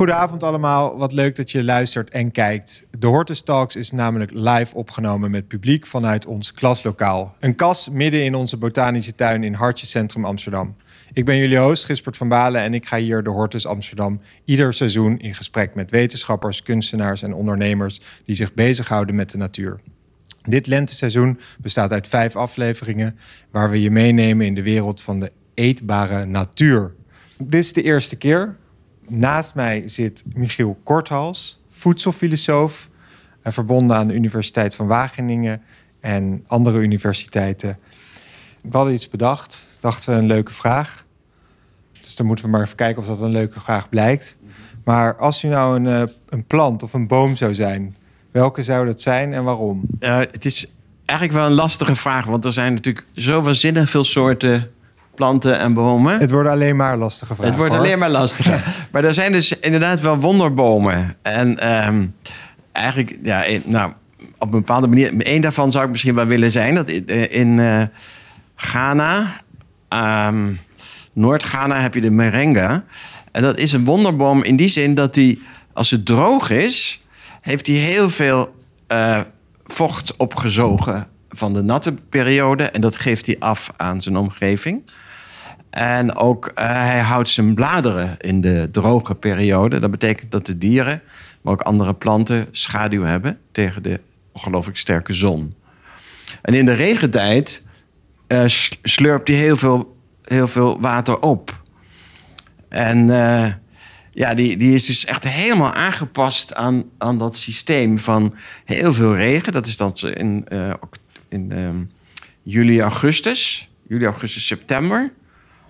Goedenavond allemaal, wat leuk dat je luistert en kijkt. De Hortus Talks is namelijk live opgenomen met publiek vanuit ons klaslokaal. Een kas midden in onze botanische tuin in Hartje Centrum Amsterdam. Ik ben jullie host Gispert van Balen en ik ga hier de Hortus Amsterdam ieder seizoen in gesprek met wetenschappers, kunstenaars en ondernemers die zich bezighouden met de natuur. Dit lenteseizoen bestaat uit vijf afleveringen waar we je meenemen in de wereld van de eetbare natuur. Dit is de eerste keer. Naast mij zit Michiel Korthals, voedselfilosoof, en verbonden aan de Universiteit van Wageningen en andere universiteiten. We hadden iets bedacht, dachten een leuke vraag. Dus dan moeten we maar even kijken of dat een leuke vraag blijkt. Maar als u nou een, eh, een plant of een boom zou zijn, welke zou dat zijn en waarom? Uh, het is eigenlijk wel een lastige vraag, want er zijn natuurlijk zo waanzinnig veel soorten planten en bomen. Het worden alleen maar lastige vragen. Het wordt hoor. alleen maar lastiger. maar er zijn dus inderdaad wel wonderbomen. En ehm, eigenlijk, ja, nou, op een bepaalde manier... één daarvan zou ik misschien wel willen zijn. Dat in, eh, in eh, Ghana, ehm, Noord-Ghana, heb je de merengue. En dat is een wonderboom in die zin dat die, als het droog is... heeft hij heel veel eh, vocht opgezogen van de natte periode. En dat geeft hij af aan zijn omgeving. En ook eh, hij houdt zijn bladeren in de droge periode. Dat betekent dat de dieren, maar ook andere planten, schaduw hebben tegen de ongelooflijk sterke zon. En in de regentijd eh, slurpt hij heel veel, heel veel water op. En eh, ja, die, die is dus echt helemaal aangepast aan, aan dat systeem van heel veel regen. Dat is dan in, in ehm, juli, augustus. Juli, augustus, september.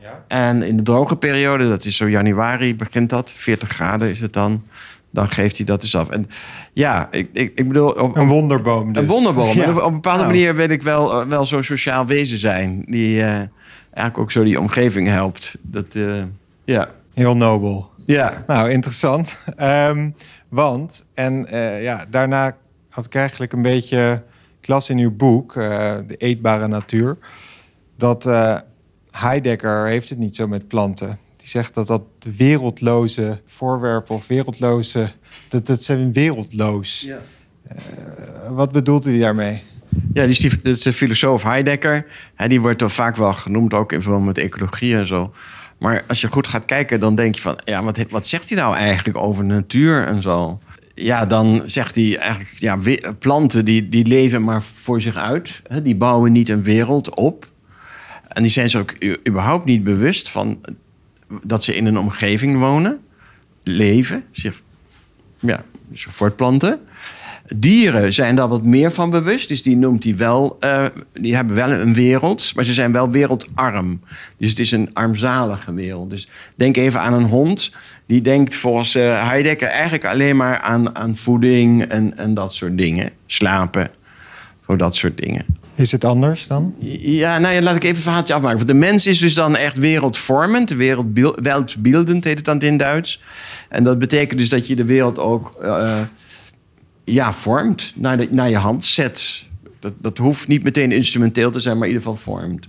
Ja. En in de droge periode, dat is zo januari, begint dat. 40 graden is het dan. Dan geeft hij dat dus af. En ja, ik, ik, ik bedoel... Op, Een wonderboom dus. een wonderboom. Ja. Op, op een bepaalde Nou. manier wil ik wel, eh, wel zo'n sociaal wezen zijn. Die eh, eigenlijk ook zo die omgeving helpt. Dat, eh, ja. Heel nobel. Ja. Nou, interessant. Ehm, want, en ja, daarna had ik eigenlijk een beetje klas in uw boek, De Eetbare Natuur. Dat Heidegger heeft het niet zo met planten. Die zegt dat dat wereldloze voorwerpen of wereldloze... Dat, dat zijn wereldloos. Ja. Wat bedoelt hij daarmee? Ja, die is, die, dat is de filosoof Heidegger. Hè, die wordt toch vaak wel genoemd, ook in verband met ecologie en zo. Maar als je goed gaat kijken, dan denk je van... ja, wat, wat zegt hij nou eigenlijk over natuur en zo? Ja, dan zegt hij eigenlijk... ja, planten die, die leven maar voor zich uit. Hè, die bouwen niet een wereld op. En die zijn zich ook überhaupt niet bewust van... dat ze in een omgeving wonen, leven, zich ja, voortplanten. Dieren zijn daar wat meer van bewust. Dus die noemt hij wel. eh, die hebben wel een wereld, maar ze zijn wel wereldarm. Dus het is een armzalige wereld. Dus denk even aan een hond. Die denkt volgens eh, Heidegger eigenlijk alleen maar aan, aan voeding en, en dat soort dingen. Slapen, voor dat soort dingen. Is het anders dan? Ja, nou ja, laat ik even een verhaaltje afmaken. Want de mens is dus dan echt wereldvormend. Wereld, weltbeeldend heet het dan in Duits. En dat betekent dus dat je de wereld ook eh, ja, vormt. Naar, naar je hand zet. Dat, dat hoeft niet meteen instrumenteel te zijn, maar in ieder geval vormt.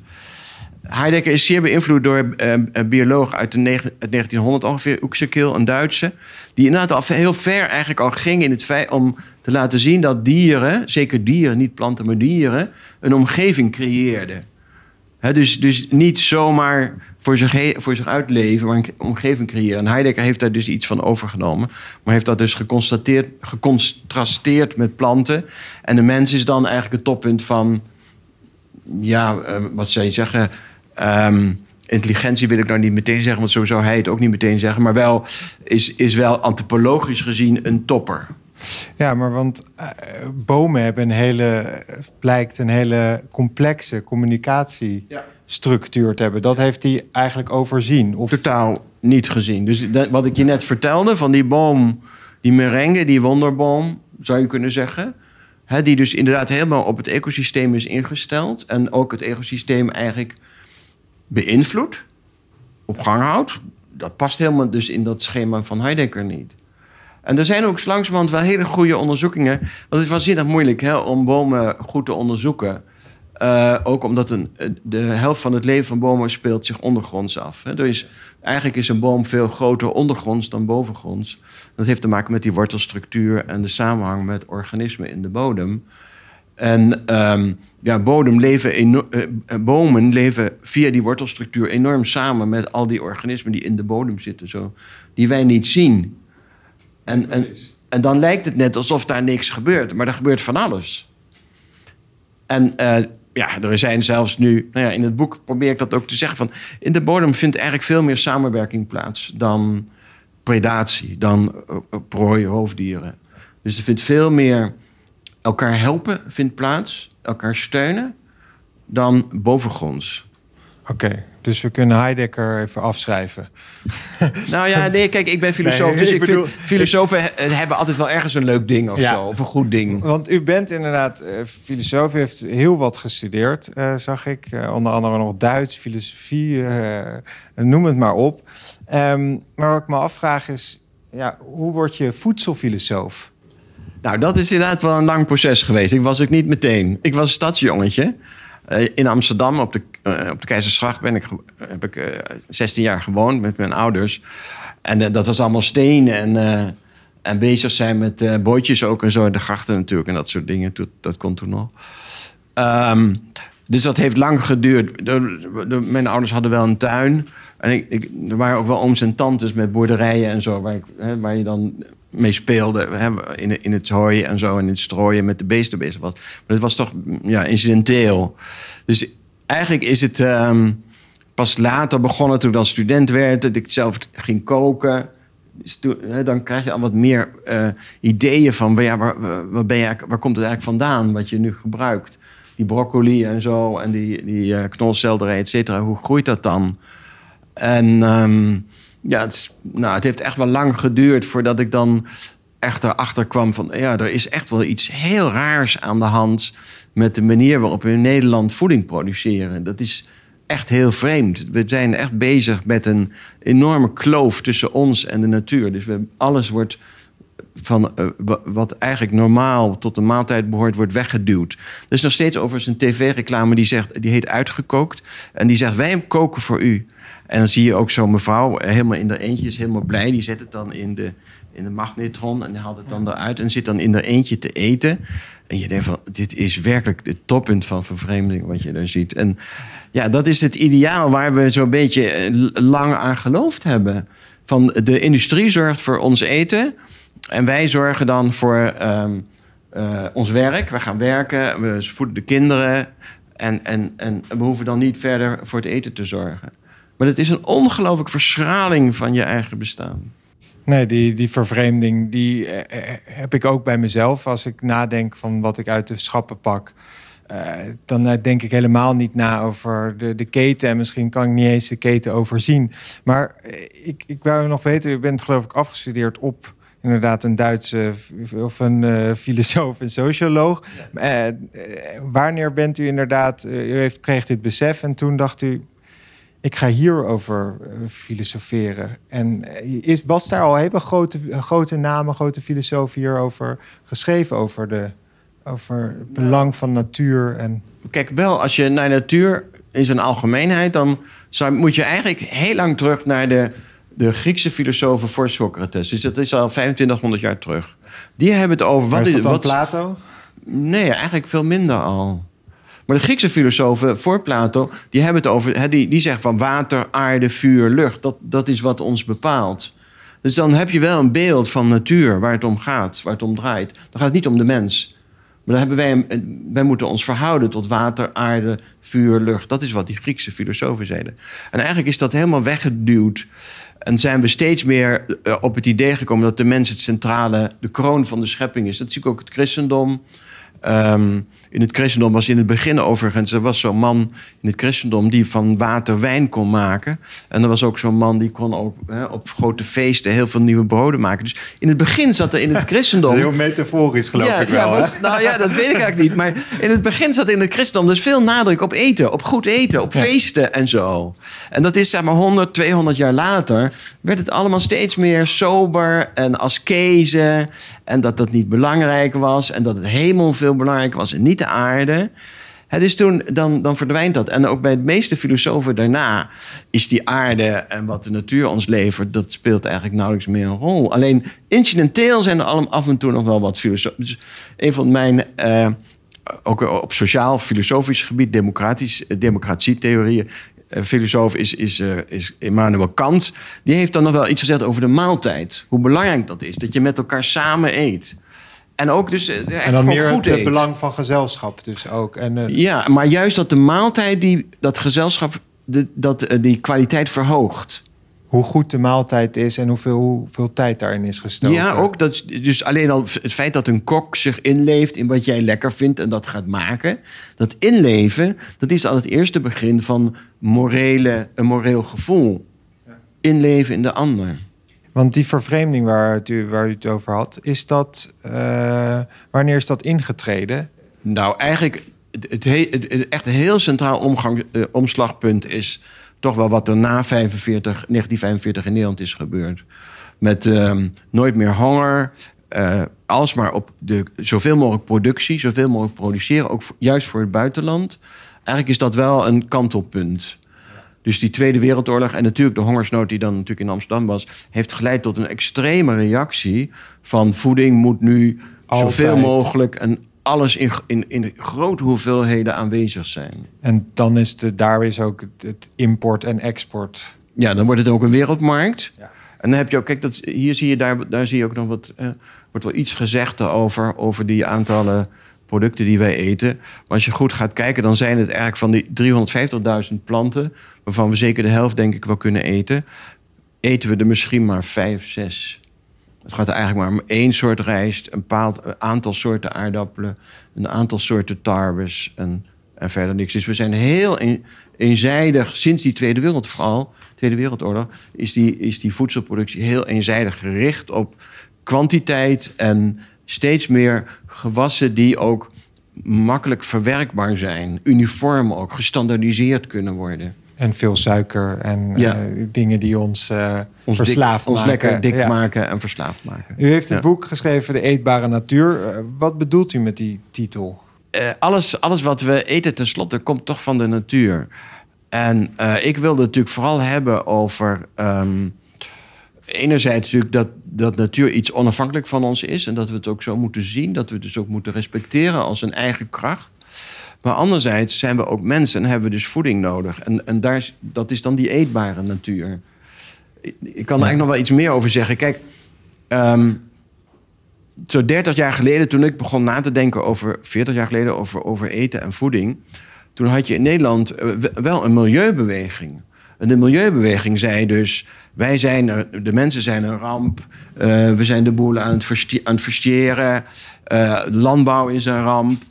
Heidegger is zeer beïnvloed door eh, een bioloog uit, de uit 1900 ongeveer, Uexküll, een Duitse. Die inderdaad al heel ver eigenlijk al ging in het feit om te laten zien dat dieren, zeker dieren, niet planten, maar dieren, een omgeving creëerden. Dus, dus niet zomaar voor zich, voor zich uitleven, maar een omgeving creëren. En Heidegger heeft daar dus iets van overgenomen. Maar heeft dat dus geconstateerd, gecontrasteerd met planten. En de mens is dan eigenlijk het toppunt van... Ja, eh, wat zou je zeggen... ehm, intelligentie wil ik nou niet meteen zeggen... want zo zou hij het ook niet meteen zeggen. Maar wel is, is wel antropologisch gezien een topper. Ja, maar want eh, bomen hebben een hele, blijkt een hele complexe communicatiestructuur te hebben. Dat heeft hij eigenlijk overzien. Of totaal niet gezien. Dus dat, wat ik je net vertelde van die boom, die merengue, die wonderboom, zou je kunnen zeggen. Hè, die dus inderdaad helemaal op het ecosysteem is ingesteld. En ook het ecosysteem eigenlijk beïnvloedt, op gang houdt. Dat past helemaal dus in dat schema van Heidegger niet. En er zijn ook langzamerhand wel hele goede onderzoekingen. Want het is waanzinnig moeilijk hè, om bomen goed te onderzoeken. Uh, ook omdat een, de helft van het leven van bomen speelt zich ondergronds af. Hè. Is, eigenlijk is een boom veel groter ondergronds dan bovengronds. Dat heeft te maken met die wortelstructuur en de samenhang met organismen in de bodem. En um, ja, bodem leven uh, bomen leven via die wortelstructuur enorm samen met al die organismen die in de bodem zitten, zo, die wij niet zien. En, en, en dan lijkt het net alsof daar niks gebeurt, maar er gebeurt van alles. En uh, ja, er zijn zelfs nu, nou ja, in het boek probeer ik dat ook te zeggen van, in de bodem vindt eigenlijk veel meer samenwerking plaats dan predatie, dan prooi, hoofddieren. Dus er vindt veel meer elkaar helpen vindt plaats, elkaar steunen, dan bovengronds. Oké, dus we kunnen Heidegger even afschrijven. Nou ja, nee, kijk, ik ben filosoof, dus ik, vind filosofen hebben altijd wel ergens een leuk ding of zo, of een goed ding. Want u bent inderdaad uh, filosoof, u heeft heel wat gestudeerd, uh, zag ik. Uh, onder andere nog Duits, filosofie, noem het maar op. Um, maar wat ik me afvraag is, ja, hoe word je voedselfilosoof? Nou, dat is inderdaad wel een lang proces geweest. Ik was ook niet meteen. Ik was een stadsjongetje. Uh, in Amsterdam, op de, uh, op de Keizersgracht, ben ik, heb ik uh, eh, 16 jaar gewoond met mijn ouders. En dat was allemaal stenen en, en bezig zijn met bootjes ook en zo. De grachten natuurlijk en dat soort dingen. Dat, dat kon toen nog. Um, dus dat heeft lang geduurd. Mijn ouders hadden wel een tuin. En ik, er waren ook wel ooms en tantes met boerderijen en zo. Waar, ik, hè, waar je dan mee speelde. In, in het hooien en zo. En in het strooien met de beesten bezig was. Maar het was toch ja, incidenteel. Dus eigenlijk is het um, pas later begonnen toen ik dan student werd. Dat ik zelf ging koken. Dus hè, dan krijg je al wat meer uh, ideeën van... Ja, waar, waar, ben waar komt het eigenlijk vandaan wat je nu gebruikt? Die broccoli en zo en die, die uh, knolselderij, et cetera. Hoe groeit dat dan? En... Um, ja, het, nou, het heeft echt wel lang geduurd voordat ik dan echt erachter kwam van... ja, er is echt wel iets heel raars aan de hand... met de manier waarop we in Nederland voeding produceren. Dat is echt heel vreemd. We zijn echt bezig met een enorme kloof tussen ons en de natuur. Dus we, alles wordt van uh, wat eigenlijk normaal tot de maaltijd behoort, wordt weggeduwd. Er is nog steeds over een tv-reclame die zegt, die heet Uitgekookt. En die zegt, wij koken voor u. En dan zie je ook zo'n mevrouw helemaal in haar eentje, is helemaal blij. Die zet het dan in de, in de magnetron en haalt het dan eruit en zit dan in haar eentje te eten. En je denkt van, dit is werkelijk het toppunt van vervreemding wat je daar ziet. En ja, dat is het ideaal waar we zo'n beetje eh, lang aan geloofd hebben. Van de industrie zorgt voor ons eten en wij zorgen dan voor um, uh, ons werk. We gaan werken, we voeden de kinderen en, en, en we hoeven dan niet verder voor het eten te zorgen. Maar het is een ongelooflijke verschraling van je eigen bestaan. Nee, die, die vervreemding die eh, eh, heb ik ook bij mezelf. Als ik nadenk van wat ik uit de schappen pak. Uh, dan denk ik helemaal niet na over de, de keten. En misschien kan ik niet eens de keten overzien. Maar ik, ik wou nog weten, u bent geloof ik afgestudeerd op inderdaad een Duitse of een uh, filosoof en socioloog. Ja. wanneer bent u inderdaad, u heeft, kreeg dit besef en toen dacht u, ik ga hierover uh, filosoferen. En eh, is, was daar al hele grote, grote namen, grote filosofen hierover geschreven? Over, de, over het belang van natuur? En... Kijk, wel, als je naar natuur in zijn algemeenheid... dan zou, moet je eigenlijk heel lang terug naar de, de Griekse filosofen voor Socrates. Dus dat is al 2500 jaar terug. Die hebben het over... Wat is dat wat, Plato? Nee, eigenlijk veel minder al. Maar de Griekse filosofen voor Plato, die hebben het over, die, die zeggen van water, aarde, vuur, lucht. Dat, dat is wat ons bepaalt. Dus dan heb je wel een beeld van natuur waar het om gaat, waar het om draait. Dan gaat het niet om de mens. Maar dan hebben wij, wij moeten ons verhouden tot water, aarde, vuur, lucht. Dat is wat die Griekse filosofen zeiden. En eigenlijk is dat helemaal weggeduwd. En zijn we steeds meer eh, op het idee gekomen dat de mens het centrale, de kroon van de schepping is. Dat zie ik ook het christendom. Um, in het christendom was in het begin overigens... er was zo'n man in het christendom die van water wijn kon maken. En er was ook zo'n man die kon ook hè, op grote feesten... heel veel nieuwe broden maken. Dus in het begin zat er in het christendom... Heel metaforisch geloof ja, ik wel. Ja, nou ja, dat weet ik eigenlijk niet. Maar in het begin zat in het christendom dus veel nadruk op eten. Op goed eten, op feesten en zo. En dat is zeg maar 100, 200 jaar later... werd het allemaal steeds meer sober en ascese... en dat dat niet belangrijk was... en dat het hemel veel belangrijker was en niet de aarde. Het is toen, dan, dan verdwijnt dat. En ook bij de meeste filosofen daarna is die aarde en wat de natuur ons levert, dat speelt eigenlijk nauwelijks meer een rol. Alleen incidenteel zijn er allemaal af en toe nog wel wat filosofen. Dus een van mijn, uh, ook op sociaal-filosofisch gebied, democratisch, democratietheorieën, uh, filosoof is, is, uh, is Immanuel Kant. Die heeft dan nog wel iets gezegd over de maaltijd. Hoe belangrijk dat is, dat je met elkaar samen eet. En ook dus. Uh, en dan meer het, het belang van gezelschap, dus ook. En, uh, ja, maar juist dat de maaltijd die dat gezelschap de, dat, uh, die kwaliteit verhoogt. Hoe goed de maaltijd is en hoeveel, hoeveel tijd daarin is gestoken. Ja, ook dat. Dus alleen al het feit dat een kok zich inleeft in wat jij lekker vindt en dat gaat maken. Dat inleven, dat is al het eerste begin van morele, een moreel gevoel. Inleven in de ander. Want die vervreemding waar, u, waar u het over had, is dat, uh, wanneer is dat ingetreden? Nou, eigenlijk het, echt een heel centraal omgang, uh, omslagpunt is toch wel wat er na 45, 1945 in Nederland is gebeurd. Met uh, nooit meer honger, uh, alsmaar op de, zoveel mogelijk productie, zoveel mogelijk produceren, ook juist voor het buitenland. Eigenlijk is dat wel een kantelpunt. Dus die Tweede Wereldoorlog en natuurlijk de hongersnood die dan natuurlijk in Amsterdam was, heeft geleid tot een extreme reactie van voeding moet nu Altijd. zoveel mogelijk en alles in, in, in grote hoeveelheden aanwezig zijn. En dan is de, daar is ook het, import en export. Ja, dan wordt het ook een wereldmarkt. Ja. En dan heb je ook, kijk, dat, hier zie je daar, daar zie je ook nog wat, uh, wordt wel iets gezegd over, over die aantallen producten die wij eten. Maar als je goed gaat kijken, dan zijn het eigenlijk van die 350.000 planten, waarvan we zeker de helft denk ik wel kunnen eten, eten we er misschien maar vijf, zes. Het gaat eigenlijk maar om één soort rijst, een aantal soorten aardappelen, een aantal soorten tarwes en, en verder niks. Dus we zijn heel een, eenzijdig, sinds die Tweede Wereldoorlog, Tweede Wereldoorlog, is die, is die voedselproductie heel eenzijdig gericht op kwantiteit en steeds meer gewassen die ook makkelijk verwerkbaar zijn, uniform ook, gestandardiseerd kunnen worden. En veel suiker en ja. uh, dingen die ons, uh, ons verslaafd dik, maken. Ons lekker dik ja. maken en verslaafd maken. U heeft het ja. boek geschreven, De Eetbare Natuur. Uh, wat bedoelt u met die titel? alles, alles wat we eten tenslotte komt toch van de natuur. En ik wilde natuurlijk vooral hebben over... Um, enerzijds natuurlijk dat, dat natuur iets onafhankelijk van ons is... en dat we het ook zo moeten zien. Dat we het dus ook moeten respecteren als een eigen kracht. Maar anderzijds zijn we ook mensen en hebben we dus voeding nodig. En, en daar, dat is dan die eetbare natuur. Ik, ik kan er eigenlijk nog wel iets meer over zeggen. Kijk, um, zo 30 jaar geleden, toen ik begon na te denken over 40 jaar geleden over, over eten en voeding. Toen had je in Nederland wel een milieubeweging. En de milieubeweging zei dus: wij zijn, de mensen zijn een ramp. Uh, we zijn de boel aan het, aan het versteren. Uh, landbouw is een ramp.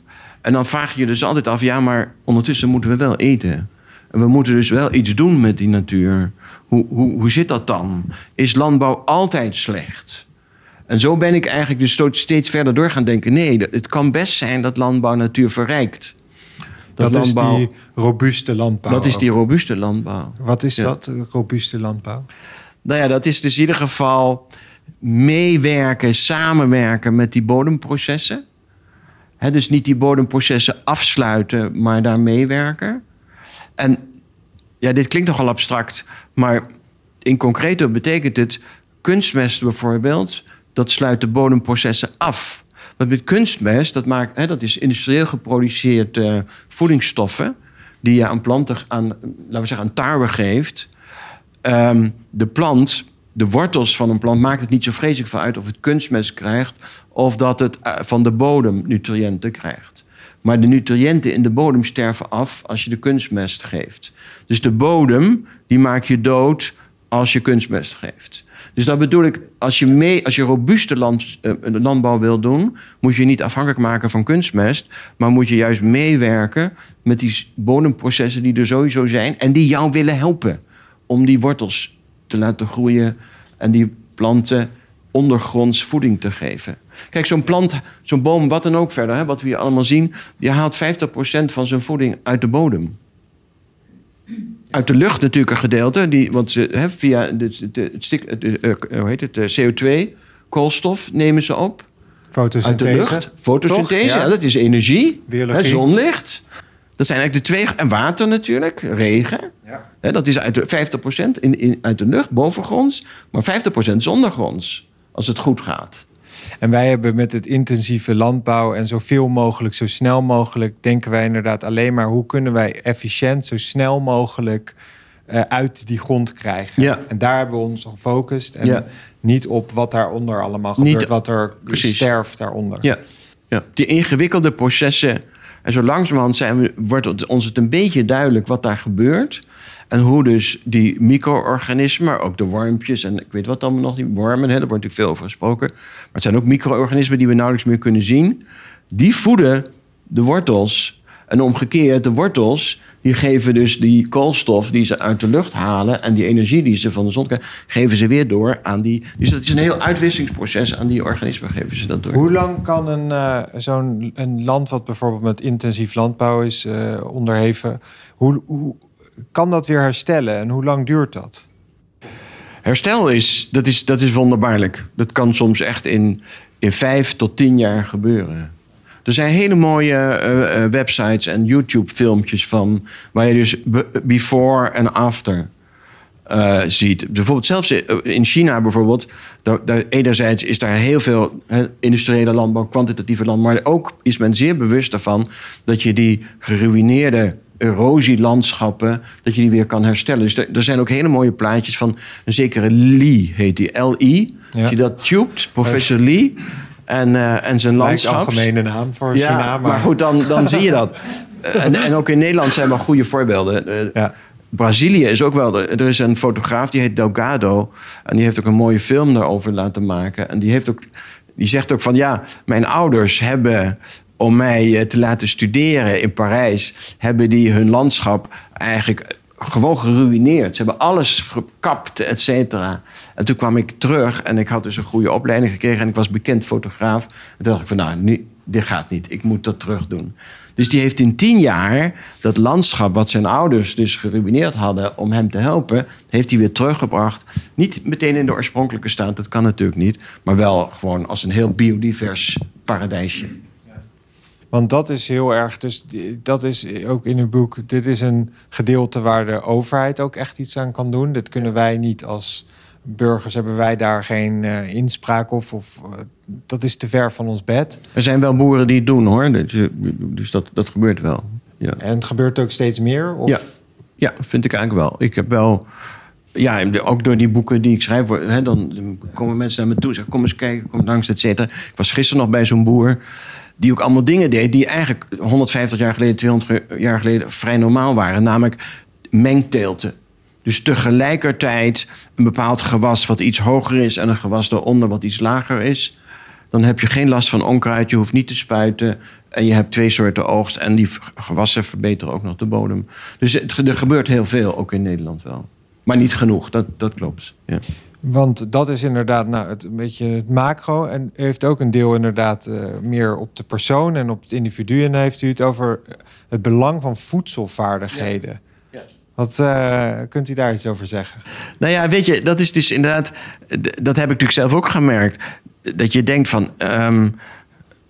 En dan vraag je je dus altijd af, ja, maar ondertussen moeten we wel eten. En we moeten dus wel iets doen met die natuur. Hoe, hoe, hoe zit dat dan? Is landbouw altijd slecht? En zo ben ik eigenlijk dus steeds verder door gaan denken. Nee, het kan best zijn dat landbouw natuur verrijkt. Dat, dat landbouw, is die robuuste landbouw. Dat is die robuuste landbouw. Wat is ja. dat, robuuste landbouw? Nou ja, dat is dus in ieder geval meewerken, samenwerken met die bodemprocessen. He, dus niet die bodemprocessen afsluiten, maar daar meewerken. En ja, dit klinkt nogal abstract, maar in concreto betekent het kunstmest bijvoorbeeld, dat sluit de bodemprocessen af. Want met kunstmest, dat, maakt, hè, dat is industrieel geproduceerd uh, voedingsstoffen die je aan planten, aan, laten we zeggen, aan tarwe geeft. Um, de plant de wortels van een plant maakt het niet zo vreselijk veel uit of het kunstmest krijgt of dat het eh, van de bodem nutriënten krijgt. Maar de nutriënten in de bodem sterven af als je de kunstmest geeft. Dus de bodem die maak je dood als je kunstmest geeft. Dus dat bedoel ik, als je, mee, als je robuuste land, uh, landbouw wil doen, moet je niet afhankelijk maken van kunstmest, maar moet je juist meewerken met die bodemprocessen die er sowieso zijn en die jou willen helpen om die wortels te laten groeien en die planten ondergronds voeding te geven. Kijk, zo'n plant, zo'n boom, wat dan ook verder, hè, wat we hier allemaal zien, die haalt 50% van zijn voeding uit de bodem. Uit de lucht natuurlijk een gedeelte, die, want ze, hè, via de, de, het, stik, de, uh, hoe heet het, CO2, koolstof nemen ze op. Fotosynthese. Uit de lucht. Fotosynthese, ja. ja. dat is energie. Biologie. Hè, zonlicht. Dat zijn eigenlijk de twee. En water natuurlijk, regen. Ja. Hè, dat is uit de 50% in, in, uit de lucht, bovengronds. Maar 50% ondergronds, als het goed gaat. En wij hebben met het intensieve landbouw en zoveel mogelijk, zo snel mogelijk, denken wij inderdaad alleen maar hoe kunnen wij efficiënt, zo snel mogelijk eh, uit die grond krijgen. Ja. En daar hebben we ons op gefocust. En Ja. niet op wat daaronder allemaal Niet- gebeurt, wat er Precies. sterft daaronder. Ja. ja. Die ingewikkelde processen. En zo langzamerhand zijn we, wordt ons het een beetje duidelijk wat daar gebeurt. En hoe dus die micro-organismen, maar ook de wormpjes en ik weet wat dan nog, die wormen, hè, daar wordt natuurlijk veel over gesproken. Maar het zijn ook micro-organismen die we nauwelijks meer kunnen zien. Die voeden de wortels. En omgekeerd, de wortels, die geven dus die koolstof die ze uit de lucht halen en die energie die ze van de zon krijgen, geven ze weer door aan die. Dus dat is een heel uitwisselingsproces. Aan die organismen geven ze dat door. Hoe lang kan een, eh, zo'n een land wat bijvoorbeeld met intensief landbouw is eh, onderheven, hoe, hoe kan dat weer herstellen en hoe lang duurt dat? Herstel is, dat is, dat is wonderbaarlijk. Dat kan soms echt in, in vijf tot tien jaar gebeuren. Er zijn hele mooie eh, eh, websites en YouTube-filmpjes van... waar je dus be- before en after eh, ziet. Bijvoorbeeld zelfs in China bijvoorbeeld... Daar, daar, enerzijds is daar heel veel industriële landbouw, kwantitatieve landbouw... maar ook is men zeer bewust ervan... dat je die geruineerde erosielandschappen... dat je die weer kan herstellen. Dus er, er zijn ook hele mooie plaatjes van een zekere Lee, heet die, L-I. Ja. Als je dat tubed, professor Lee... En, eh, en zijn landschap. algemene naam voor Ja, China, maar... goed, dan, dan zie je dat. En, en ook in Nederland zijn wel goede voorbeelden. Eh, Ja. Brazilië is ook wel. Er is een fotograaf die heet Delgado. En die heeft ook een mooie film daarover laten maken. En die, heeft ook, die zegt ook van ja, mijn ouders hebben. Om mij eh, te laten studeren in Parijs, hebben die hun landschap eigenlijk gewoon geruineerd. Ze hebben alles gekapt, et cetera. En toen kwam ik terug en ik had dus een goede opleiding gekregen en ik was bekend fotograaf. En toen dacht ik van nou, nu, dit gaat niet, ik moet dat terug doen. Dus die heeft in tien jaar dat landschap wat zijn ouders dus geruineerd hadden om hem te helpen, heeft hij weer teruggebracht. Niet meteen in de oorspronkelijke staat, dat kan natuurlijk niet, maar wel gewoon als een heel biodivers paradijsje. Want dat is heel erg, dus dat is ook in uw boek. Dit is een gedeelte waar de overheid ook echt iets aan kan doen. Dit kunnen wij niet als burgers, hebben wij daar geen eh, inspraak of, of eh, dat is te ver van ons bed. Er zijn wel boeren die het doen hoor, dus, dus dat, dat gebeurt wel. Ja. En het gebeurt ook steeds meer. Of, Ja. Ja, vind ik eigenlijk wel. Ik heb wel. Ja, ook door die boeken die ik schrijf, hè, dan komen mensen naar me toe en zeggen: Kom eens kijken, kom langs, et cetera. Ik was gisteren nog bij zo'n boer. Die ook allemaal dingen deed. die eigenlijk 150 jaar geleden, 200 jaar geleden vrij normaal waren. Namelijk mengteelten. Dus tegelijkertijd een bepaald gewas wat iets hoger is. en een gewas daaronder wat iets lager is. Dan heb je geen last van onkruid, je hoeft niet te spuiten. En je hebt twee soorten oogst. En die gewassen verbeteren ook nog de bodem. Dus het, er gebeurt heel veel, ook in Nederland wel. Maar niet genoeg, dat, dat klopt. Ja. Want dat is inderdaad nou, het, een beetje het macro. En u heeft ook een deel inderdaad eh, meer op de persoon en op het individu. En dan heeft u het over het belang van voedselvaardigheden. Ja. Wat eh, kunt u daar iets over zeggen? Nou ja, weet je, dat is dus inderdaad... Dat heb ik natuurlijk zelf ook gemerkt. Dat je denkt van... ehm,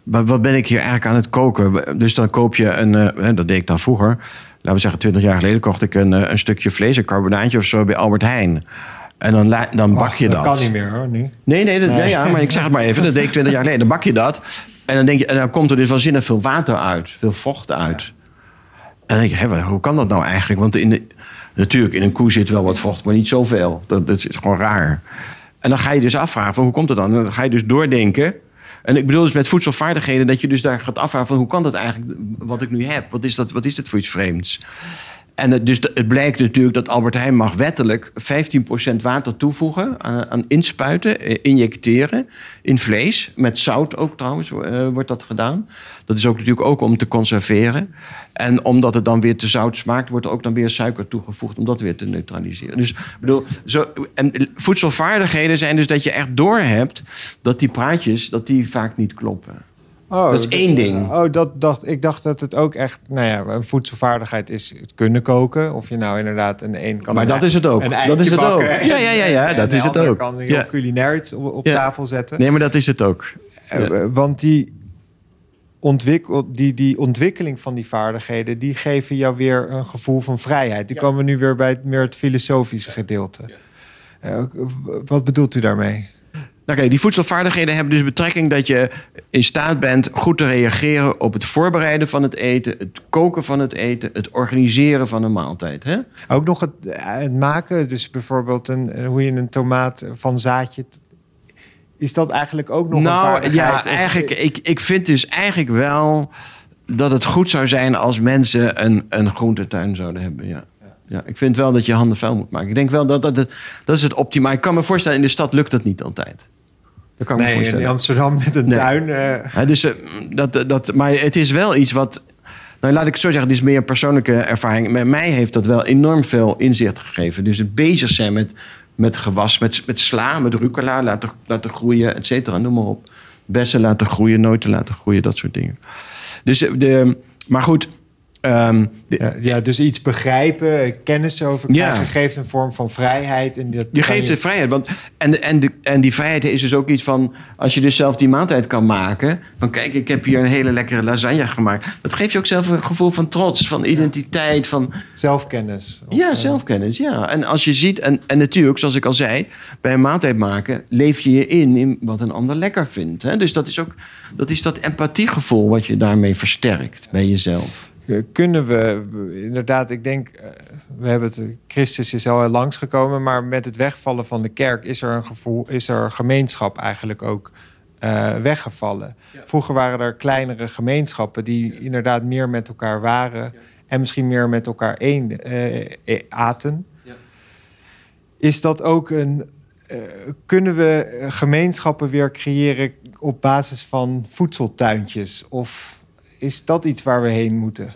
wat ben ik hier eigenlijk aan het koken? Dus dan koop je een... eh, hè, dat deed ik dan vroeger. Laten we zeggen, 20 jaar geleden kocht ik een, een stukje vlees, een carbonaatje of zo bij Albert Heijn. En dan, dan bak je dat. kan niet meer hoor, nu. Nee, nee, dat, Nee. Ja, ja, maar ik zeg het maar even. Dat deed ik 20 jaar geleden. Dan bak je dat. En dan, denk je, en dan komt er dus waanzinnig veel water uit. Veel vocht uit. En dan denk je, hè, wat- hoe kan dat nou eigenlijk? Want in de, natuurlijk, in een koe zit wel wat vocht, maar niet zoveel. Dat, dat is gewoon raar. En dan ga je dus afvragen, van, hoe komt het dan? En dan ga je dus doordenken. En ik bedoel dus met voedselvaardigheden... dat je dus daar gaat afvragen van... hoe kan dat eigenlijk, wat ik nu heb? Wat is, dat, wat is dit voor iets vreemds? En het, dus het blijkt natuurlijk dat Albert Heijn mag wettelijk 15% water toevoegen aan, aan inspuiten, eh, injecteren in vlees. Met zout ook trouwens eh, wordt dat gedaan. Dat is ook natuurlijk ook om te conserveren. En omdat het dan weer te zout smaakt, wordt er ook dan weer suiker toegevoegd om dat weer te neutraliseren. Dus bedoel, zo, en voedselvaardigheden zijn dus dat je echt doorhebt dat die praatjes dat die vaak niet kloppen. Oh, Dat is één ding. Oh, dat dacht, ik dacht dat het ook echt... Nou ja, een voedselvaardigheid is het kunnen koken. Of je nou inderdaad een een kan... Maar een dat ei- is het ook. Dat is het ook. en- Ja, ja, ja, ja, en dat is het ook. kan heel Ja. culinair iets op, op Ja. tafel zetten. Nee, maar dat is het ook. Eh, Want die... ontwikkel, die, die ontwikkeling van die vaardigheden, die geven jou weer een gevoel van vrijheid. Die komen nu weer bij het, meer het filosofische gedeelte. Uh, wat bedoelt u daarmee? Nou kijk, die voedselvaardigheden hebben dus betrekking dat je in staat bent goed te reageren op het voorbereiden van het eten, het koken van het eten, het organiseren van een maaltijd. Hè? Ook nog het, het maken, dus bijvoorbeeld een, hoe je een tomaat van zaadje is dat eigenlijk ook nog nou, een vaardigheid? Ja, eigenlijk, ik, ik vind dus eigenlijk wel dat het goed zou zijn als mensen een, een groentetuin zouden hebben. Ja. Ja, ik vind wel dat je handen vuil moet maken. Ik denk wel dat dat, dat, dat is het optimaal. Ik kan me voorstellen, in de stad lukt dat niet altijd. Dat kan nee, in Amsterdam met een tuin. Uh... dus, uh, dat, dat, maar het is wel iets wat. Nou, laat ik het zo zeggen, dit is meer een persoonlijke ervaring. Met mij heeft dat wel enorm veel inzicht gegeven. Dus het bezig zijn met met gewas, met, met sla, met rucola laten, laten groeien, et cetera, noem maar op. Bessen laten groeien, noten laten groeien, dat soort dingen. Dus de, maar goed, Um, ja, dus iets begrijpen, kennis over krijgen, geeft een vorm van vrijheid. En dat je geeft je... vrijheid. Want, en, en, de, en die vrijheid is dus ook iets van... als je dus zelf die maaltijd kan maken... van kijk, ik heb hier een hele lekkere lasagne gemaakt. Dat geeft je ook zelf een gevoel van trots, van identiteit. Van... Zelfkennis. ja, uh... zelfkennis, ja. En als je ziet... En, en natuurlijk, zoals ik al zei... bij een maaltijd maken leef je je in... in wat een ander lekker vindt. Hè? Dus dat is ook dat, is dat empathiegevoel... wat je daarmee versterkt bij jezelf. Eh, kunnen we inderdaad, ik denk, eh, we hebben het, Christus is al langsgekomen, maar met het wegvallen van de kerk is er een gevoel, is er gemeenschap eigenlijk ook uh, weggevallen. Vroeger waren er kleinere gemeenschappen die inderdaad meer met elkaar waren en misschien meer met elkaar uh, aten. Ja. Is dat ook een. kunnen we gemeenschappen weer creëren op basis van voedseltuintjes? Of is dat iets waar we heen moeten?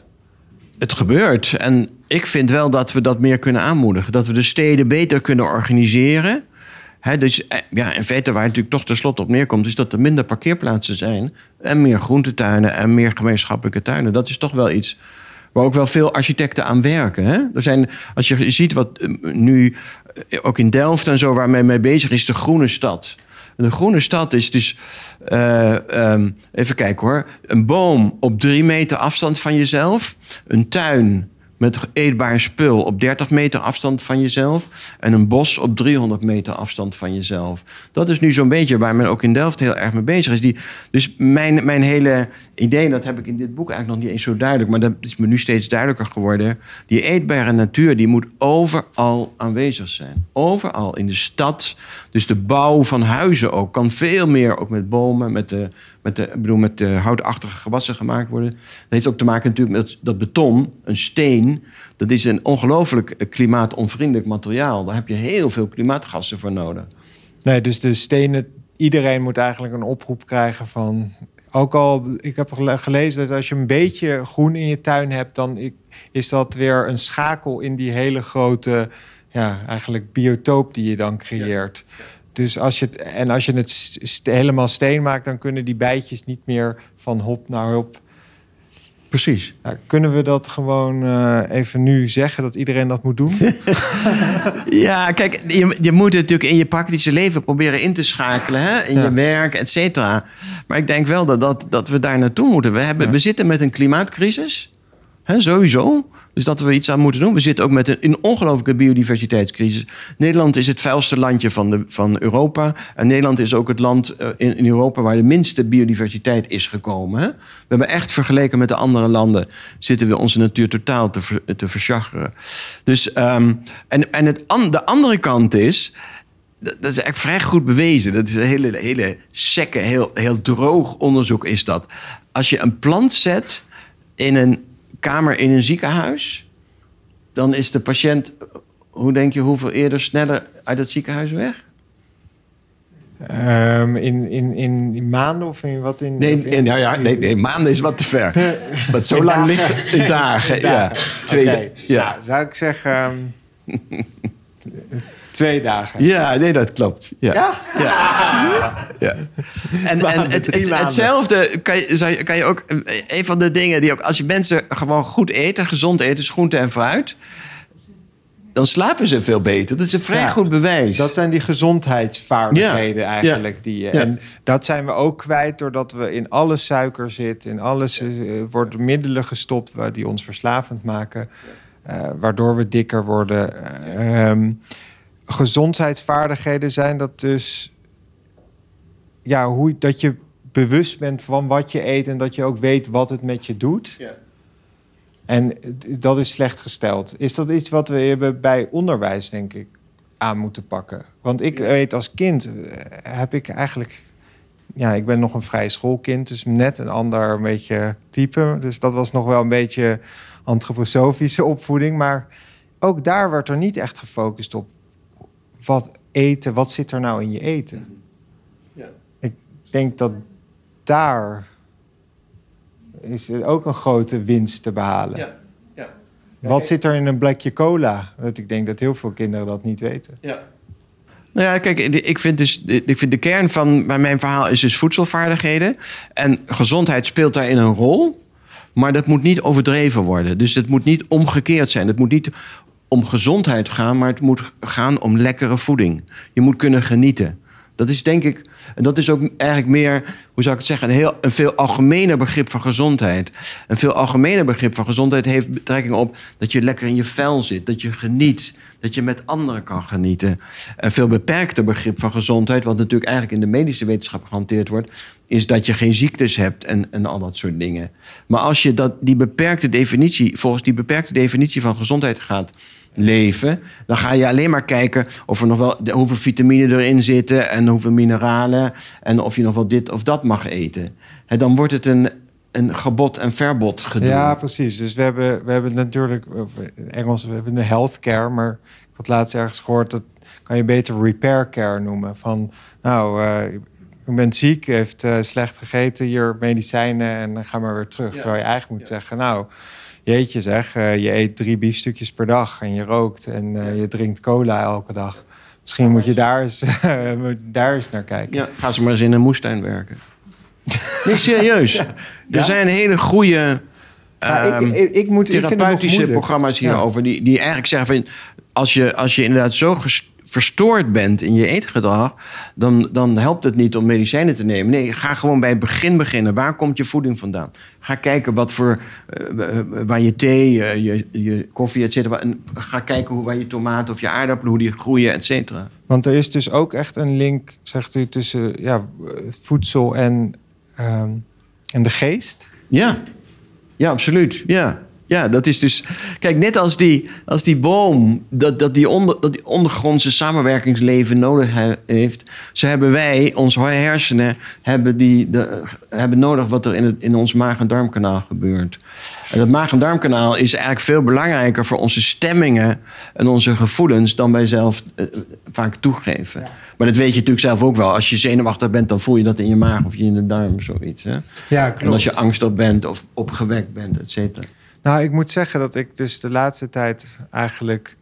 Het gebeurt. En ik vind wel dat we dat meer kunnen aanmoedigen. Dat we de steden beter kunnen organiseren. dus eh, ja, in feite waar het natuurlijk toch tenslotte op neerkomt... is dat er minder parkeerplaatsen zijn... en meer groentetuinen en meer gemeenschappelijke tuinen. Dat is toch wel iets waar ook wel veel architecten aan werken. Hè? Er zijn, als je ziet wat eh, nu eh, ook in Delft en zo... waar men mee bezig is, de groene stad... De groene stad is dus, uh, um, even kijken hoor, een boom op drie meter afstand van jezelf, een tuin met eetbaar spul op 30 meter afstand van jezelf. En een bos op 300 meter afstand van jezelf. Dat is nu zo'n beetje waar men ook in Delft heel erg mee bezig is. Die, dus mijn, mijn hele idee, dat heb ik in dit boek eigenlijk nog niet eens zo duidelijk... maar dat is me nu steeds duidelijker geworden. Die eetbare natuur, die moet overal aanwezig zijn. Overal in de stad. Dus de bouw van huizen ook kan veel meer ook met bomen, met de met de, bedoel, met de houtachtige gewassen gemaakt worden. Dat heeft ook te maken natuurlijk met dat beton, een steen. Dat is een ongelooflijk klimaatonvriendelijk materiaal. Daar heb je heel veel klimaatgassen voor nodig. Nee, dus de stenen, iedereen moet eigenlijk een oproep krijgen van. Ook al, ik heb gelezen dat als je een beetje groen in je tuin hebt, dan is dat weer een schakel in die hele grote, ja, eigenlijk biotoop die je dan creëert. Dus als je het, en als je het helemaal steen maakt, dan kunnen die bijtjes niet meer van hop naar hop. Precies. kunnen we dat gewoon uh, even nu zeggen dat iedereen dat moet doen? ja, kijk, je, je moet het natuurlijk in je praktische leven proberen in te schakelen, hè? in je werk, et cetera. Maar ik denk wel dat, dat, dat we daar naartoe moeten. We, hebben, we zitten met een klimaatcrisis, hè, sowieso. Dus dat we iets aan moeten doen. We zitten ook met een, een ongelooflijke biodiversiteitscrisis. Nederland is het vuilste landje van, de, van Europa. En Nederland is ook het land eh, in, in Europa waar de minste biodiversiteit is gekomen. Hè? We hebben echt vergeleken met de andere landen... zitten we onze natuur totaal te, te verschacheren. Dus, um, en en het, de andere kant is... Dat is eigenlijk vrij goed bewezen. Dat is een hele, hele sekke, heel, heel droog onderzoek is dat. Als je een plant zet in een kamer in een ziekenhuis, dan is de patiënt, hoe denk je, hoeveel eerder sneller uit het ziekenhuis weg? Um, in, in, in, maanden of in wat in. Nee, in, ja, ja, nee, nee, maanden is wat te ver. maar zo lang ligt het in dagen. Ja, twee okay. ja. Nou, zou ik zeggen. Um, Twee dagen. Ja, nee, dat klopt. Ja. Ja? ja. En, en het, hetzelfde kan je, kan je ook... Een van de dingen die ook... Als je mensen gewoon goed eten, gezond eten, dus groente en fruit... dan slapen ze veel beter. Dat is een vrij Ja, goed bewijs. Dat zijn die gezondheidsvaardigheden eigenlijk. Die. En dat zijn we ook kwijt doordat we in alle suiker zitten. In alles eh, worden middelen gestopt die ons verslavend maken. eh, waardoor we dikker worden. Ehm, gezondheidsvaardigheden zijn dat dus... Ja, hoe, dat je bewust bent van wat je eet... en dat je ook weet wat het met je doet. Ja. En dat is slecht gesteld. Is dat iets wat we hebben bij onderwijs, denk ik, aan moeten pakken? Want ik weet als kind eh, heb ik eigenlijk... Ja, ik ben nog een vrij schoolkind, dus net een ander een beetje type. Dus dat was nog wel een beetje antroposofische opvoeding. Maar ook daar werd er niet echt gefocust op wat eten, wat zit er nou in je eten? Ja. Ik denk dat daar is ook een grote winst te behalen. Ja. Ja. Wat zit er in een blikje cola? Want ik denk dat heel veel kinderen dat niet weten. Ja. Nou ja, kijk, ik vind, dus, ik vind de kern van mijn verhaal is dus voedselvaardigheden. En gezondheid speelt daarin een rol. Maar dat moet niet overdreven worden. Dus het moet niet omgekeerd zijn. Het moet niet om gezondheid gaan, maar het moet gaan om lekkere voeding. Je moet kunnen genieten. Dat is denk ik, en dat is ook eigenlijk meer, hoe zou ik het zeggen, een, heel, een veel algemener begrip van gezondheid. Een veel algemener begrip van gezondheid heeft betrekking op dat je lekker in je vel zit, dat je geniet, dat je met anderen kan genieten. Een veel beperkter begrip van gezondheid, wat natuurlijk eigenlijk in de medische wetenschap gehanteerd wordt, is dat je geen ziektes hebt en, en al dat soort dingen. Maar als je dat, die beperkte definitie, volgens die beperkte definitie van gezondheid gaat leven, dan ga je alleen maar kijken of er nog wel hoeveel vitamine erin zitten en hoeveel mineralen en of je nog wel dit of dat mag eten. En dan wordt het een, een gebod en verbod gedoe. Ja, precies. Dus we hebben, we hebben natuurlijk, in Engels, we hebben de healthcare, maar ik had laatst ergens gehoord dat kan je beter repair care noemen. Van, nou, eh u bent ziek, heeft eh, slecht gegeten, hier medicijnen en dan ga maar weer terug. Ja. Terwijl je eigenlijk moet zeggen, nou, jeetje zeg, eh, je eet drie biefstukjes per dag en je rookt en eh, je drinkt cola elke dag. Misschien moet je daar eens, daar eens naar kijken. Ja, ga ze maar eens in een moestuin werken. Nee, serieus. Er zijn hele goede Maar ehm, ik, ik, ik moet, ik vind het therapeutische programma's hierover. Die, die eigenlijk zeggen van... Als je, als je inderdaad zo ges- verstoord bent in je eetgedrag... Dan, dan helpt het niet om medicijnen te nemen. Nee, ga gewoon bij het begin beginnen. Waar komt je voeding vandaan? Ga kijken wat voor... eh, waar je thee, eh, je, je koffie, et cetera... En ga kijken hoe, waar je tomaten of je aardappelen... hoe die groeien, et cetera. Want er is dus ook echt een link, zegt u, tussen ja, voedsel en, ehm, en de geest. Ja, ja, absoluut. Ja. Ja, dat is dus. Kijk, net als die, als die boom, dat, dat, die onder, dat die ondergrondse samenwerkingsleven nodig he- heeft. Zo hebben wij, onze hersenen, hebben, die, de, hebben nodig wat er in, het, in ons maag- en darmkanaal gebeurt. En dat maag- en darmkanaal is eigenlijk veel belangrijker voor onze stemmingen en onze gevoelens dan wij zelf eh, vaak toegeven. Maar dat weet je natuurlijk zelf ook wel. Als je zenuwachtig bent, dan voel je dat in je maag of in de darm, zoiets. Hè? Ja, En als je angstig bent of opgewekt bent, et cetera. Nou, ik moet zeggen dat ik dus de laatste tijd eigenlijk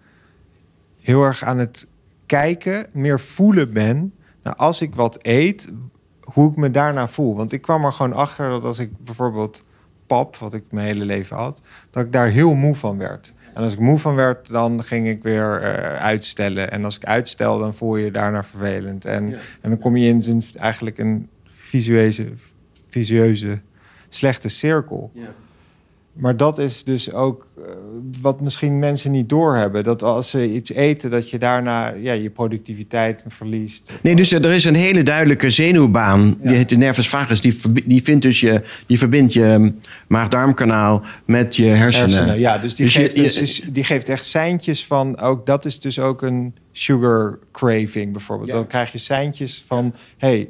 heel erg aan het kijken, meer voelen ben. Nou, als ik wat eet, hoe ik me daarna voel. Want ik kwam er gewoon achter dat als ik bijvoorbeeld pap, wat ik mijn hele leven had, dat ik daar heel moe van werd. En als ik moe van werd, dan ging ik weer eh, uitstellen. En als ik uitstel, dan voel je je daarna vervelend. En, Ja. en dan kom je in eigenlijk een visueuze, visueuze slechte cirkel. Maar dat is dus ook eh, wat misschien mensen niet doorhebben. Dat als ze iets eten, dat je daarna ja, je productiviteit verliest. Nee, dus er is een hele duidelijke zenuwbaan. Die heet de nervus vagus. Die, die, vindt dus je, die verbindt je maag-darmkanaal met je hersenen. hersenen. Ja, dus die, Dus geeft, je- dus die geeft echt seintjes van... Ook dat is dus ook een sugar craving bijvoorbeeld. Ja. Dan krijg je seintjes van... hey,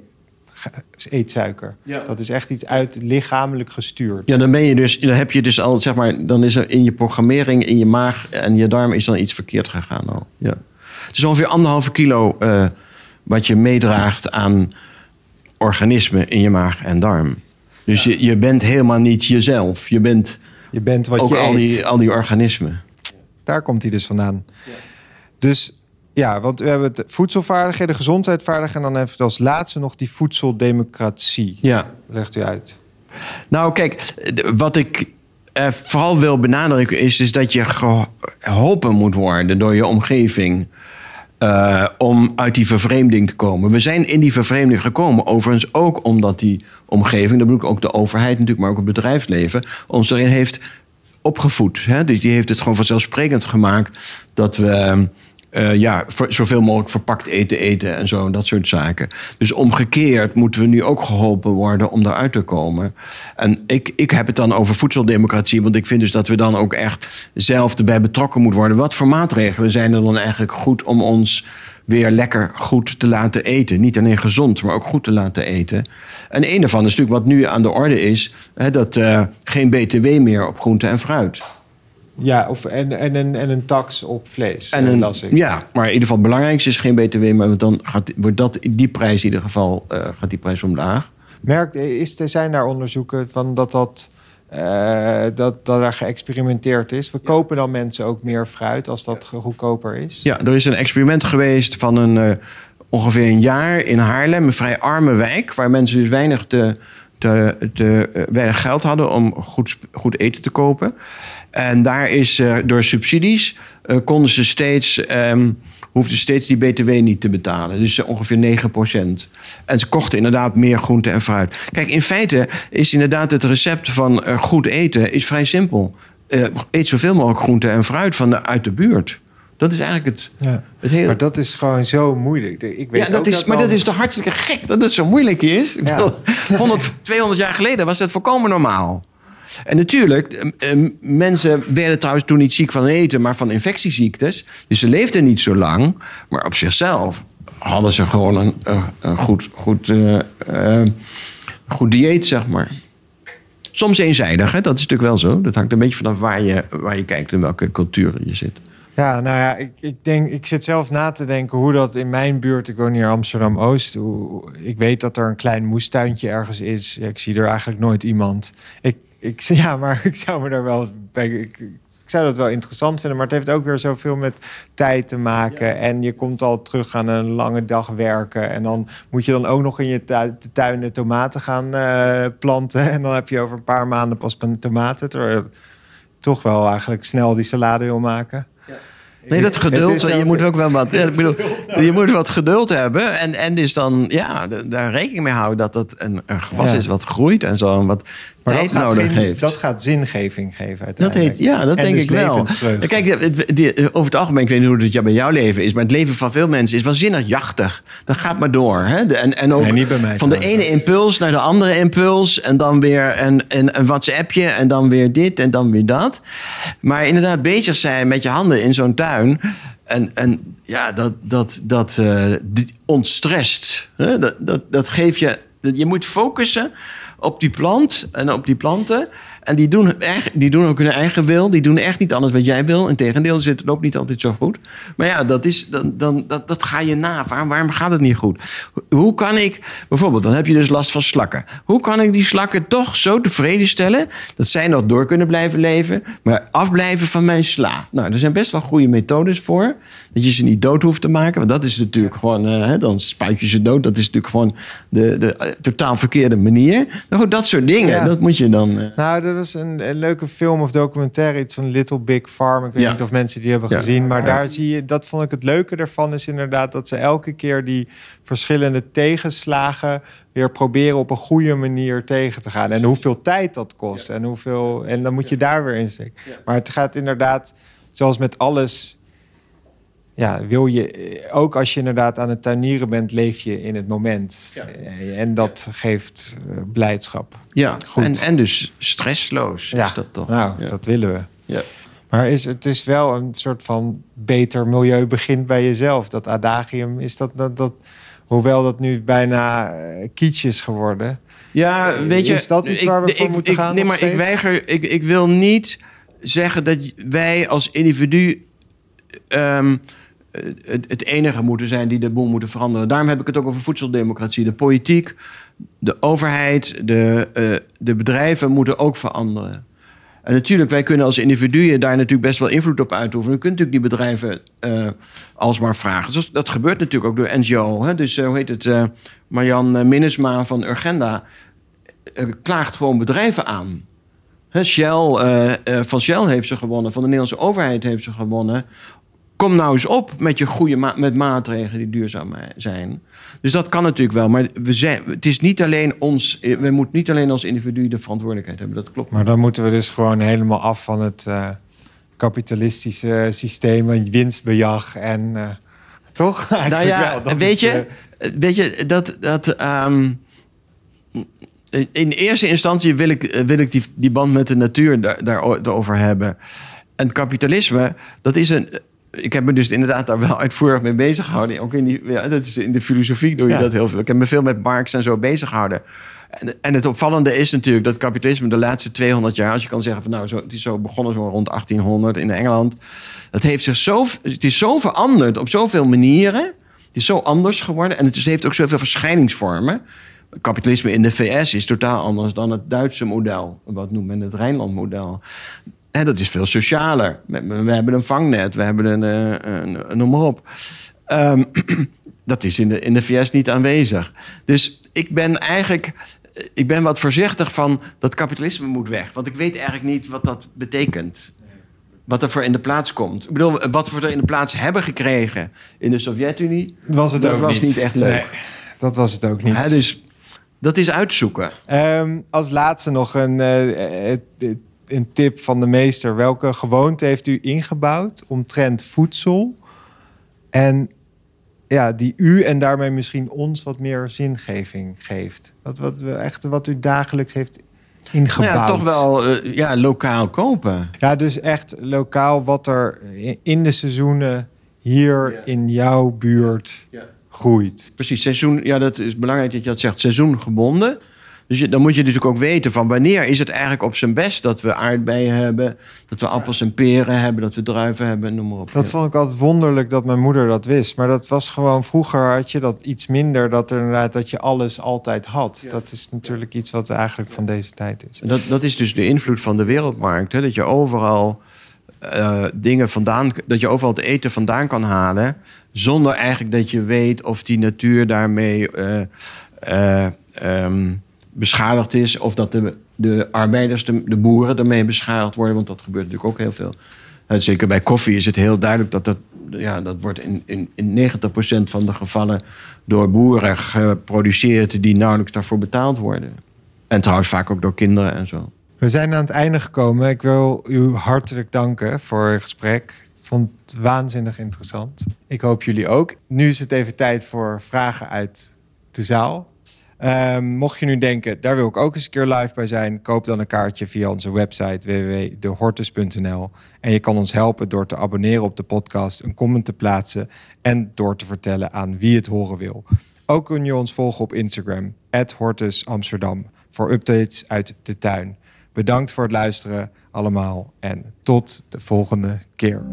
ga- eet suiker. Ja. Dat is echt iets uit lichamelijk gestuurd. Ja, dan ben je dus, dan heb je dus al, zeg maar, dan is er in je programmering, in je maag en je darm is dan iets verkeerd gegaan al. Ja. Het is ongeveer anderhalve kilo eh, wat je meedraagt aan organismen in je maag en darm. Dus je, je bent helemaal niet jezelf. Je bent Je bent wat ook je al eet. die, al die organismen. Daar komt hij dus vandaan. Dus ja, want we hebben het voedselvaardigheden, gezondheidsvaardigheden... en dan hebben we als laatste nog die voedseldemocratie. Ja. Legt u uit. Nou, kijk, wat ik eh, vooral wil benadrukken is, is dat je geholpen moet worden door je omgeving. eh, om uit die vervreemding te komen. We zijn in die vervreemding gekomen. Overigens ook omdat die omgeving, dat bedoel ik ook de overheid natuurlijk, maar ook het bedrijfsleven, ons erin heeft opgevoed. Hè? Dus die heeft het gewoon vanzelfsprekend gemaakt dat we eh, ja, zoveel mogelijk verpakt eten eten en zo, en dat soort zaken. Dus omgekeerd moeten we nu ook geholpen worden om daaruit te komen. En ik, ik heb het dan over voedseldemocratie, want ik vind dus dat we dan ook echt zelf erbij betrokken moeten worden. Wat voor maatregelen zijn er dan eigenlijk goed om ons weer lekker goed te laten eten? Niet alleen gezond, maar ook goed te laten eten. En een daarvan is natuurlijk wat nu aan de orde is, hè, dat eh, geen BTW meer op groente en fruit. Ja, of, en, en, en, en een tax op vlees, En eh, een, las ik. ja, maar in ieder geval het belangrijkste is geen BTW, maar dan gaat, wordt dat, die prijs in ieder geval eh, gaat die prijs omlaag. Merk, is, er zijn daar onderzoeken van dat, dat, eh, dat, dat er geëxperimenteerd is? We kopen dan mensen ook meer fruit als dat goedkoper is? Ja, er is een experiment geweest van een, eh, ongeveer een jaar in Haarlem, een vrij arme wijk, waar mensen dus weinig, te, te, te, eh, weinig geld hadden om goed, goed eten te kopen. En daar is eh, door subsidies eh, konden ze steeds, ehm, hoefden steeds die BTW niet te betalen. Dus eh, ongeveer 9% En ze kochten inderdaad meer groente en fruit. Kijk, in feite is inderdaad het recept van goed eten is vrij simpel. Eet zoveel mogelijk groente en fruit van de, uit de buurt. Dat is eigenlijk het, Ja. het hele... Maar dat is gewoon zo moeilijk. Ik weet ja, dat ook is, maar dat is toch hartstikke gek dat het zo moeilijk is? Ja. bedoel, 100, 200 jaar geleden was dat volkomen normaal. En natuurlijk, mensen werden trouwens toen niet ziek van eten, maar van infectieziektes. Dus ze leefden niet zo lang. Maar op zichzelf hadden ze gewoon een, een, goed, goed, eh, eh, goed dieet, zeg maar. Soms eenzijdig, hè? dat is natuurlijk wel zo. Dat hangt een beetje vanaf waar je, waar je kijkt en welke cultuur je zit. Ja, nou ja, ik, ik, denk, ik zit zelf na te denken hoe dat in mijn buurt, ik woon hier Amsterdam Oost, ik weet dat er een klein moestuintje ergens is. Ik zie er eigenlijk nooit iemand. Ik, ik, ja, maar ik zou me daar wel bij. Ik, ik zou dat wel interessant vinden, maar het heeft ook weer zoveel met tijd te maken. En je komt al terug aan een lange dag werken. En dan moet je dan ook nog in je tu- tuin tomaten gaan eh, planten. En dan heb je over een paar maanden pas tomaten. Terwijl je toch wel eigenlijk snel die salade wil maken. Nee, dat geduld. Je ook- moet ook wel wat. ja, ik bedoel, je moet wat geduld hebben. En, en dus dan, ja, daar rekening mee houden dat dat een, een gewas Ja. is wat groeit en zo. En wat Maar tijd dat nodig geen- heeft. dat gaat zingeving geven Dat uiteindelijk. heet, ja, dat En denk dus ik wel. Kijk, het- die- over het algemeen, ik weet niet hoe het bij jouw leven is, maar het leven van veel mensen is waanzinnig jachtig. Dat gaat maar door. Hè? De- En, en ook Nee, niet bij mij van de ene impuls naar de andere impuls. En dan weer een, een, een WhatsAppje en dan weer dit en dan weer dat. Maar inderdaad, bezig zijn met je handen in zo'n En, en ja, dat, dat, dat die ontstrest. Hè? Dat, dat, dat geeft je... Je moet focussen op die plant en op die planten. En die doen, echt, die doen ook hun eigen wil. Die doen echt niet anders wat jij wil. Integendeel, zit het ook niet altijd zo goed. Maar ja, dat, is, dan, dan, dat, dat ga je na. Waarom, waarom gaat het niet goed? Hoe kan ik... Bijvoorbeeld, dan heb je dus last van slakken. Hoe kan ik die slakken toch zo tevreden stellen... dat zij nog door kunnen blijven leven... maar afblijven van mijn sla? Nou, er zijn best wel goede methodes voor. Dat je ze niet dood hoeft te maken. Want dat is natuurlijk gewoon... eh, hè, dan spuit je ze dood. Dat is natuurlijk gewoon de, de eh, totaal verkeerde manier. Nou goed, dat soort dingen. Ja. Dat moet je dan... eh, Nou, dat was een, een leuke film of documentaire, iets van Little Big Farm. Ik weet Ja. niet of mensen die hebben Ja. gezien, maar daar zie je, dat vond ik het leuke ervan, is inderdaad dat ze elke keer die verschillende tegenslagen weer proberen op een goede manier tegen te gaan. En hoeveel tijd dat kost en hoeveel, en dan moet je daar weer in steken. Maar het gaat inderdaad, zoals met alles, ja, wil je, eh, ook als je inderdaad aan het tuinieren bent, leef je in het moment. Eh, En dat geeft eh, blijdschap. ja, Goed. En, en dus stressloos Ja, is dat toch? nou, Ja. dat willen we. Ja. Maar is, het is wel een soort van beter milieu begint bij jezelf. Dat adagium is dat, dat, dat hoewel dat nu bijna kitsch is geworden. Ja, weet je... Is dat iets waar we voor moeten gaan Nee, maar ik weiger... Ik, ik wil niet zeggen dat wij als individu... ehm, het, het enige moeten zijn die de boel moeten veranderen. Daarom heb ik het ook over voedseldemocratie. De politiek, de overheid, de, eh, de bedrijven moeten ook veranderen. En natuurlijk, wij kunnen als individuen daar natuurlijk best wel invloed op uitoefenen. We kunnen natuurlijk die bedrijven eh, alsmaar vragen. Dus dat gebeurt natuurlijk ook door NGO. Hè? Dus eh, hoe heet het? Marjan Minnesma van Urgenda klaagt gewoon bedrijven aan. Shell, van Shell heeft ze gewonnen, van de Nederlandse overheid heeft ze gewonnen. Kom nou eens op met je goede ma- met maatregelen die duurzaam zijn. Dus dat kan natuurlijk wel. Maar we zijn, het is niet alleen ons. eh, We moeten niet alleen als individu de verantwoordelijkheid hebben. Dat klopt. Maar dan moeten we dus gewoon helemaal af van het eh, kapitalistische systeem en winstbejag en eh, toch? Nou ja, wel. Weet is, je, eh, weet je dat. dat ehm, in eerste instantie wil ik, wil ik die, die band met de natuur daar, daar, daarover hebben. En kapitalisme, dat is een. Ik heb me dus inderdaad daar wel uitvoerig mee bezig gehouden. Ook in, die, ja, dat is in de filosofie doe je Ja. dat heel veel. Ik heb me veel met Marx en zo bezig gehouden. En, en het opvallende is natuurlijk dat kapitalisme de laatste 200 jaar, als je kan zeggen van nou, zo, het is zo begonnen zo rond 1800 in Engeland. Het, heeft zich zo, het is zo veranderd op zoveel manieren. Het is zo anders geworden en het is- heeft ook zoveel verschijningsvormen. Kapitalisme in de VS is totaal anders dan het Duitse model. Wat noemt men het Rijnland-model. En dat is veel socialer. We, hebben een vangnet, we hebben een, eh, een, een noem maar op. Ehm, dat is in de, in de VS niet aanwezig. Dus ik ben eigenlijk ik ben wat voorzichtig van dat kapitalisme moet weg. Want ik weet eigenlijk niet wat dat betekent. Wat er voor in de plaats komt. Ik bedoel, wat we er in de plaats hebben gekregen in de Sovjet-Unie. was het dat ook was niet echt leuk. Nee, dat was het ook niet. Dus dat is uitzoeken. Ehm, als laatste nog een, eh, eh, eh, een tip van de meester. Welke gewoonte heeft u ingebouwd omtrent voedsel? En ja, die u en daarmee misschien ons wat meer zingeving geeft. Wat, wat, echt wat u dagelijks heeft Nou ingebouwd. ja, toch wel eh, ja, lokaal kopen. Ja, dus echt lokaal wat er in de seizoenen hier Ja. in jouw buurt Ja. groeit. Precies, seizoen. Ja, dat is belangrijk dat je dat zegt. Seizoengebonden. Dus je, dan moet je natuurlijk ook weten van wanneer is het eigenlijk op zijn best dat we aardbeien hebben, dat we appels en peren hebben, dat we druiven hebben, noem maar op. Dat vond ik altijd wonderlijk dat mijn moeder dat wist. Maar dat was gewoon vroeger had je dat iets minder. Dat er inderdaad dat je alles altijd had. Ja. Dat is natuurlijk iets wat eigenlijk van deze tijd is. En Dat, dat is dus de invloed van de wereldmarkt. Hè? Dat je overal eh, dingen vandaan, dat je overal het eten vandaan kan halen. Zonder eigenlijk dat je weet of die natuur daarmee eh, eh, ehm, beschadigd is. Of dat de, de arbeiders, de, de boeren ermee beschadigd worden. Want dat gebeurt natuurlijk ook heel veel. Eh, zeker bij koffie is het heel duidelijk dat dat, ja, dat wordt in, in, in 90% van de gevallen door boeren geproduceerd die nauwelijks daarvoor betaald worden. En trouwens vaak ook door kinderen en zo. We zijn aan het einde gekomen. Ik wil u hartelijk danken voor het gesprek. Ik vond het waanzinnig interessant. Ik hoop jullie ook. Nu is het even tijd voor vragen uit de zaal. Ehm, mocht je nu denken, daar wil ik ook eens een keer live bij zijn, koop dan een kaartje via onze website www.dehortus.nl. En je kan ons helpen door te abonneren op de podcast, een comment te plaatsen en door te vertellen aan wie het horen wil. Ook kun je ons volgen op Instagram, Hortus Amsterdam, voor updates uit de tuin. Bedankt voor het luisteren allemaal en tot de volgende keer.